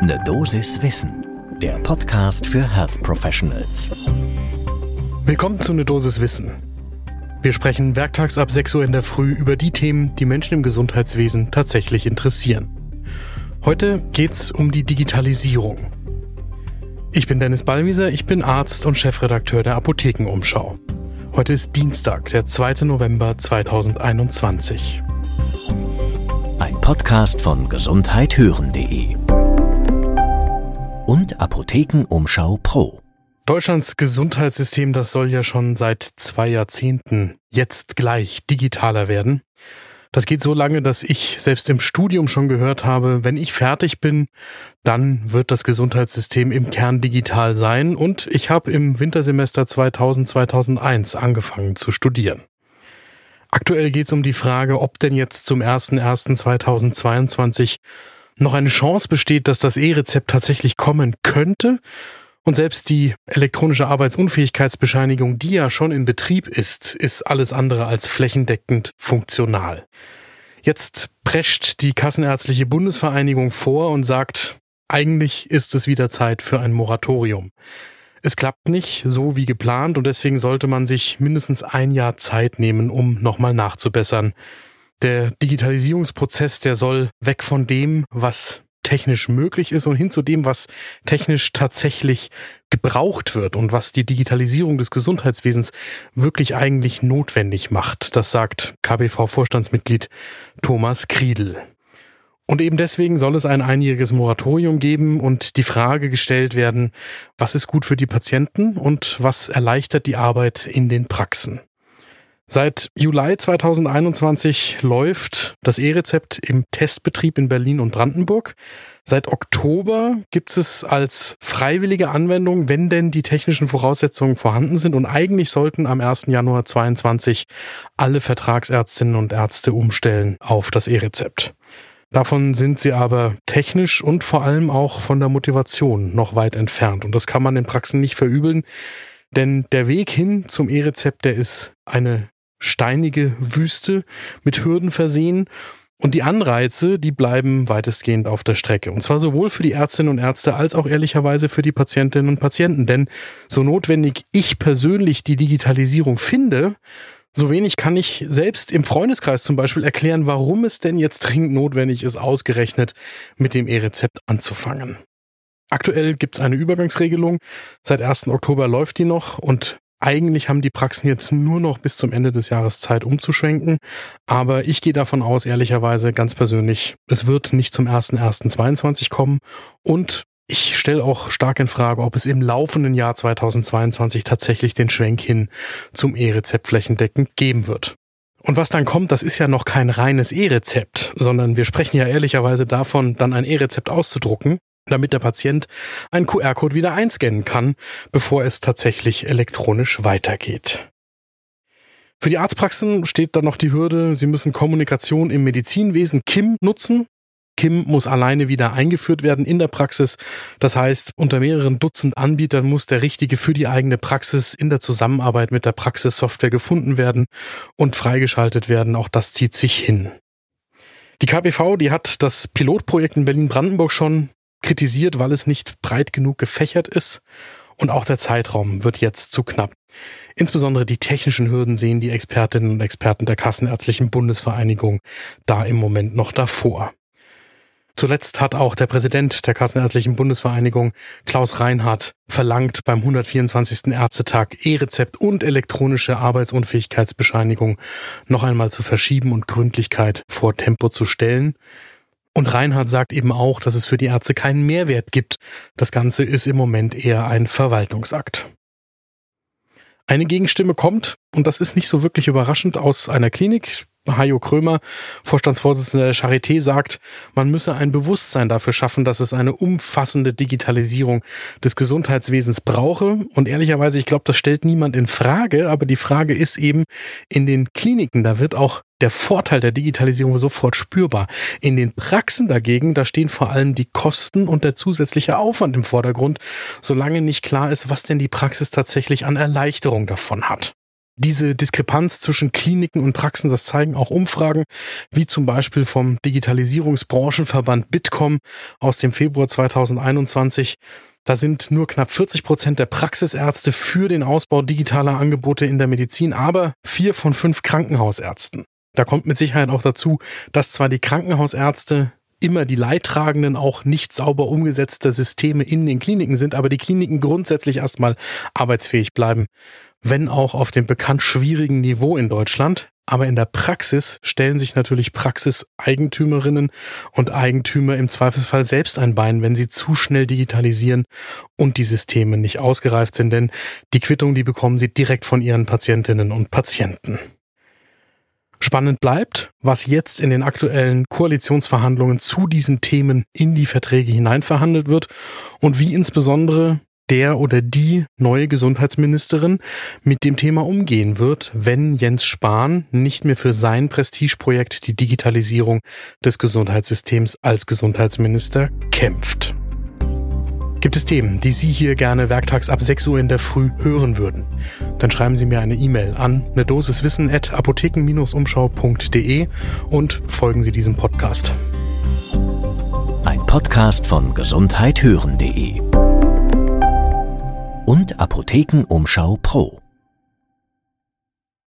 Ne Dosis Wissen, der Podcast für Health Professionals. Willkommen zu Ne Dosis Wissen. Wir sprechen werktags ab 6 Uhr in der Früh über die Themen, die Menschen im Gesundheitswesen tatsächlich interessieren. Heute geht's um die Digitalisierung. Ich bin Dennis Ballwieser, ich bin Arzt und Chefredakteur der Apothekenumschau. Heute ist Dienstag, der 2. November 2021. Ein Podcast von gesundheithören.de und Apothekenumschau Pro. Deutschlands Gesundheitssystem, das soll ja schon seit zwei Jahrzehnten jetzt gleich digitaler werden. Das geht so lange, dass ich selbst im Studium schon gehört habe, wenn ich fertig bin, dann wird das Gesundheitssystem im Kern digital sein und ich habe im Wintersemester 2000-2001 angefangen zu studieren. Aktuell geht es um die Frage, ob denn jetzt zum 01.01.2022 noch eine Chance besteht, dass das E-Rezept tatsächlich kommen könnte. Und selbst die elektronische Arbeitsunfähigkeitsbescheinigung, die ja schon in Betrieb ist, ist alles andere als flächendeckend funktional. Jetzt prescht die Kassenärztliche Bundesvereinigung vor und sagt, eigentlich ist es wieder Zeit für ein Moratorium. Es klappt nicht so wie geplant und deswegen sollte man sich mindestens ein Jahr Zeit nehmen, um nochmal nachzubessern. Der Digitalisierungsprozess, der soll weg von dem, was technisch möglich ist und hin zu dem, was technisch tatsächlich gebraucht wird und was die Digitalisierung des Gesundheitswesens wirklich eigentlich notwendig macht. Das sagt KBV-Vorstandsmitglied Thomas Kriedel. Und eben deswegen soll es ein einjähriges Moratorium geben und die Frage gestellt werden, was ist gut für die Patienten und was erleichtert die Arbeit in den Praxen. Seit Juli 2021 läuft das E-Rezept im Testbetrieb in Berlin und Brandenburg. Seit Oktober gibt es als freiwillige Anwendung, wenn denn die technischen Voraussetzungen vorhanden sind. Und eigentlich sollten am 1. Januar 2022 alle Vertragsärztinnen und Ärzte umstellen auf das E-Rezept. Davon sind sie aber technisch und vor allem auch von der Motivation noch weit entfernt. Und das kann man in Praxen nicht verübeln, denn der Weg hin zum E-Rezept, der ist eine steinige Wüste mit Hürden versehen. Und die Anreize, die bleiben weitestgehend auf der Strecke. Und zwar sowohl für die Ärztinnen und Ärzte als auch ehrlicherweise für die Patientinnen und Patienten. Denn so notwendig ich persönlich die Digitalisierung finde, so wenig kann ich selbst im Freundeskreis zum Beispiel erklären, warum es denn jetzt dringend notwendig ist, ausgerechnet mit dem E-Rezept anzufangen. Aktuell gibt es eine Übergangsregelung. Seit 1. Oktober läuft die noch und eigentlich haben die Praxen jetzt nur noch bis zum Ende des Jahres Zeit umzuschwenken, aber ich gehe davon aus, ehrlicherweise ganz persönlich, es wird nicht zum 1.1.22 kommen. Und ich stelle auch stark in Frage, ob es im laufenden Jahr 2022 tatsächlich den Schwenk hin zum E-Rezept flächendeckend geben wird. Und was dann kommt, das ist ja noch kein reines E-Rezept, sondern wir sprechen ja ehrlicherweise davon, dann ein E-Rezept auszudrucken damit der Patient einen QR-Code wieder einscannen kann, bevor es tatsächlich elektronisch weitergeht. Für die Arztpraxen steht dann noch die Hürde, sie müssen Kommunikation im Medizinwesen KIM nutzen. KIM muss alleine wieder eingeführt werden in der Praxis. Das heißt, unter mehreren Dutzend Anbietern muss der richtige für die eigene Praxis in der Zusammenarbeit mit der Praxissoftware gefunden werden und freigeschaltet werden. Auch das zieht sich hin. Die KPV, die hat das Pilotprojekt in Berlin-Brandenburg schon kritisiert, weil es nicht breit genug gefächert ist. Und auch der Zeitraum wird jetzt zu knapp. Insbesondere die technischen Hürden sehen die Expertinnen und Experten der Kassenärztlichen Bundesvereinigung da im Moment noch davor. Zuletzt hat auch der Präsident der Kassenärztlichen Bundesvereinigung, Klaus Reinhardt, verlangt, beim 124. Ärztetag E-Rezept und elektronische Arbeitsunfähigkeitsbescheinigung noch einmal zu verschieben und Gründlichkeit vor Tempo zu stellen. Und Reinhard sagt eben auch, dass es für die Ärzte keinen Mehrwert gibt. Das Ganze ist im Moment eher ein Verwaltungsakt. Eine Gegenstimme kommt, und das ist nicht so wirklich überraschend, aus einer Klinik. Hajo Krömer, Vorstandsvorsitzender der Charité, sagt, man müsse ein Bewusstsein dafür schaffen, dass es eine umfassende Digitalisierung des Gesundheitswesens brauche. Und ehrlicherweise, ich glaube, das stellt niemand in Frage, aber die Frage ist eben, in den Kliniken, da wird auch der Vorteil der Digitalisierung sofort spürbar. In den Praxen dagegen, da stehen vor allem die Kosten und der zusätzliche Aufwand im Vordergrund, solange nicht klar ist, was denn die Praxis tatsächlich an Erleichterung davon hat. Diese Diskrepanz zwischen Kliniken und Praxen, das zeigen auch Umfragen, wie zum Beispiel vom Digitalisierungsbranchenverband Bitkom aus dem Februar 2021. Da sind nur knapp 40 Prozent der Praxisärzte für den Ausbau digitaler Angebote in der Medizin, aber vier von fünf Krankenhausärzten. Da kommt mit Sicherheit auch dazu, dass zwar die Krankenhausärzte immer die Leidtragenden auch nicht sauber umgesetzte Systeme in den Kliniken sind, aber die Kliniken grundsätzlich erstmal arbeitsfähig bleiben wenn auch auf dem bekannt schwierigen Niveau in Deutschland. Aber in der Praxis stellen sich natürlich Praxiseigentümerinnen und Eigentümer im Zweifelsfall selbst ein Bein, wenn sie zu schnell digitalisieren und die Systeme nicht ausgereift sind, denn die Quittung, die bekommen sie direkt von ihren Patientinnen und Patienten. Spannend bleibt, was jetzt in den aktuellen Koalitionsverhandlungen zu diesen Themen in die Verträge hinein verhandelt wird und wie insbesondere der oder die neue Gesundheitsministerin mit dem Thema umgehen wird, wenn Jens Spahn nicht mehr für sein Prestigeprojekt die Digitalisierung des Gesundheitssystems als Gesundheitsminister kämpft. Gibt es Themen, die Sie hier gerne werktags ab 6 Uhr in der Früh hören würden? Dann schreiben Sie mir eine E-Mail an eine Dosis Wissen at apotheken-umschau.de und folgen Sie diesem Podcast. Ein Podcast von gesundheithören.de und Apothekenumschau Pro.